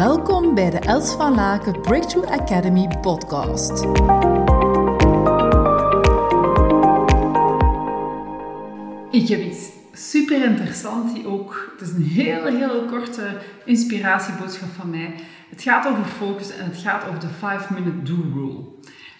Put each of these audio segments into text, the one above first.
Welkom bij de Els van Laken Breakthrough Academy podcast. Ik heb iets super interessant die ook, het is een hele, hele korte inspiratieboodschap van mij. Het gaat over focus en het gaat over de 5-minute do rule.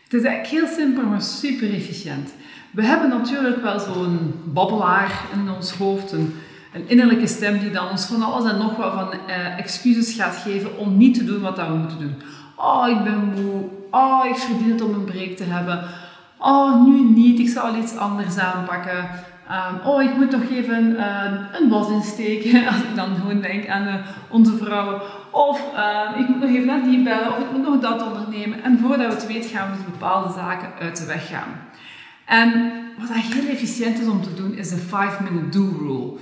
Het is eigenlijk heel simpel, maar super efficiënt. We hebben natuurlijk wel zo'n babbelaar in ons hoofd, een, een, innerlijke stem die dan ons van alles en nog wat van eh, excuses gaat geven om niet te doen wat we moeten doen. Oh, ik ben moe. Oh, ik verdien het om een break te hebben. Oh, nu niet. Ik zal iets anders aanpakken. Um, oh, ik moet nog even uh, een bos insteken. Als ik dan gewoon denk aan uh, onze vrouwen. Of uh, ik moet nog even naar die bellen. Of ik moet nog dat ondernemen. En voordat we het weten gaan we dus bepaalde zaken uit de weg gaan. En wat heel efficiënt is om te doen, is de 5-minute do rule.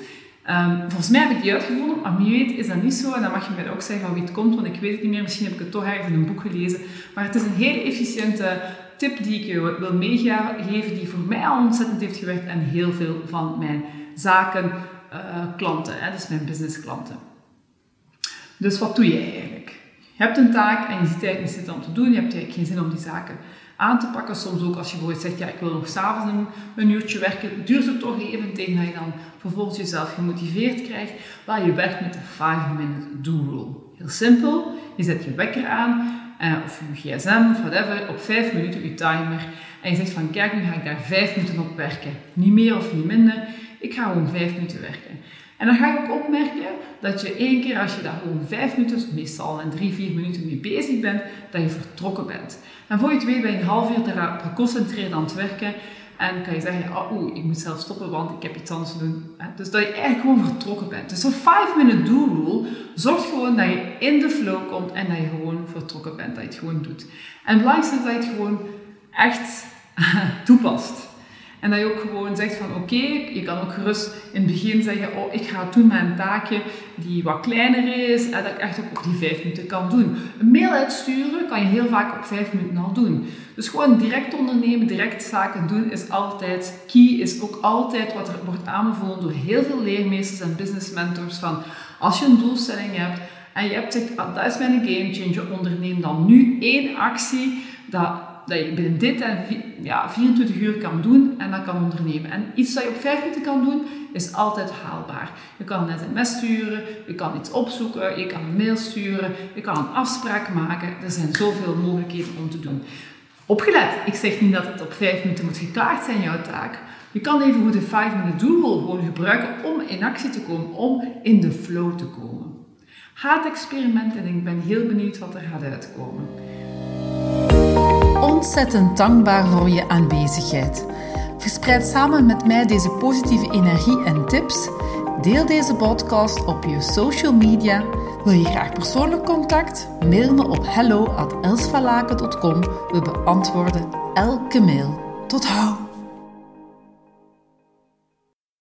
Um, volgens mij heb ik die uitgevonden, maar wie weet is dat niet zo. En dan mag je mij ook zeggen van wie het komt, want ik weet het niet meer. Misschien heb ik het toch ergens in een boek gelezen. Maar het is een hele efficiënte tip die ik je wil meegeven, die voor mij al ontzettend heeft gewerkt en heel veel van mijn zaken, uh, klanten, hè, dus mijn businessklanten. Dus wat doe je eigenlijk? Je hebt een taak en je ziet eigenlijk niet zitten om te doen, je hebt eigenlijk geen zin om die zaken aan te pakken. Soms ook als je bijvoorbeeld zegt, ja, ik wil nog s'avonds een, een uurtje werken, duurt het toch even tegen dat je dan vervolgens jezelf gemotiveerd krijgt. Waar je werkt met de 5-minute do rule. Heel simpel, je zet je wekker aan uh, of je gsm of whatever, op 5 minuten je timer. En je zegt van kijk, nu ga ik daar 5 minuten op werken. Niet meer of niet minder. Ik ga gewoon 5 minuten werken. En dan ga je ook opmerken dat je één keer als je daar gewoon 5 minuten, meestal in 3, 4 minuten mee bezig bent, dat je vertrokken bent. En voor je het weet ben je een half uur erop geconcentreerd aan het werken. En kan je zeggen, oh, ik moet zelf stoppen, want ik heb iets anders te doen. Dus dat je eigenlijk gewoon vertrokken bent. Dus zo'n 5-minute do-rule zorgt gewoon dat je in de flow komt en dat je gewoon vertrokken bent, dat je het gewoon doet. En het is dat je het gewoon echt toepast. En dat je ook gewoon zegt van oké, je kan ook gerust in het begin zeggen, oh ik ga doen met een taakje die wat kleiner is en dat ik echt ook op die vijf minuten kan doen. Een mail uitsturen kan je heel vaak op vijf minuten al doen. Dus gewoon direct ondernemen, direct zaken doen is altijd key, is ook altijd wat er wordt aanbevolen door heel veel leermeesters en business mentors van als je een doelstelling hebt en je hebt gezegd, ah, dat is mijn game changer, onderneem dan nu één actie dat dat je binnen dit en ja, 24 uur kan doen en dat kan ondernemen. En iets dat je op 5 minuten kan doen, is altijd haalbaar. Je kan een sms sturen, je kan iets opzoeken, je kan een mail sturen, je kan een afspraak maken. Er zijn zoveel mogelijkheden om te doen. Opgelet, ik zeg niet dat het op 5 minuten moet geklaard zijn, jouw taak. Je kan even goed de 5 minute doel gewoon gebruiken om in actie te komen, om in de flow te komen. Ga het experiment en ik ben heel benieuwd wat er gaat uitkomen ontzettend dankbaar voor je aanwezigheid. Verspreid samen met mij deze positieve energie en tips. Deel deze podcast op je social media. Wil je graag persoonlijk contact? Mail me op hello@elsvalaken.com. We beantwoorden elke mail. Tot hou!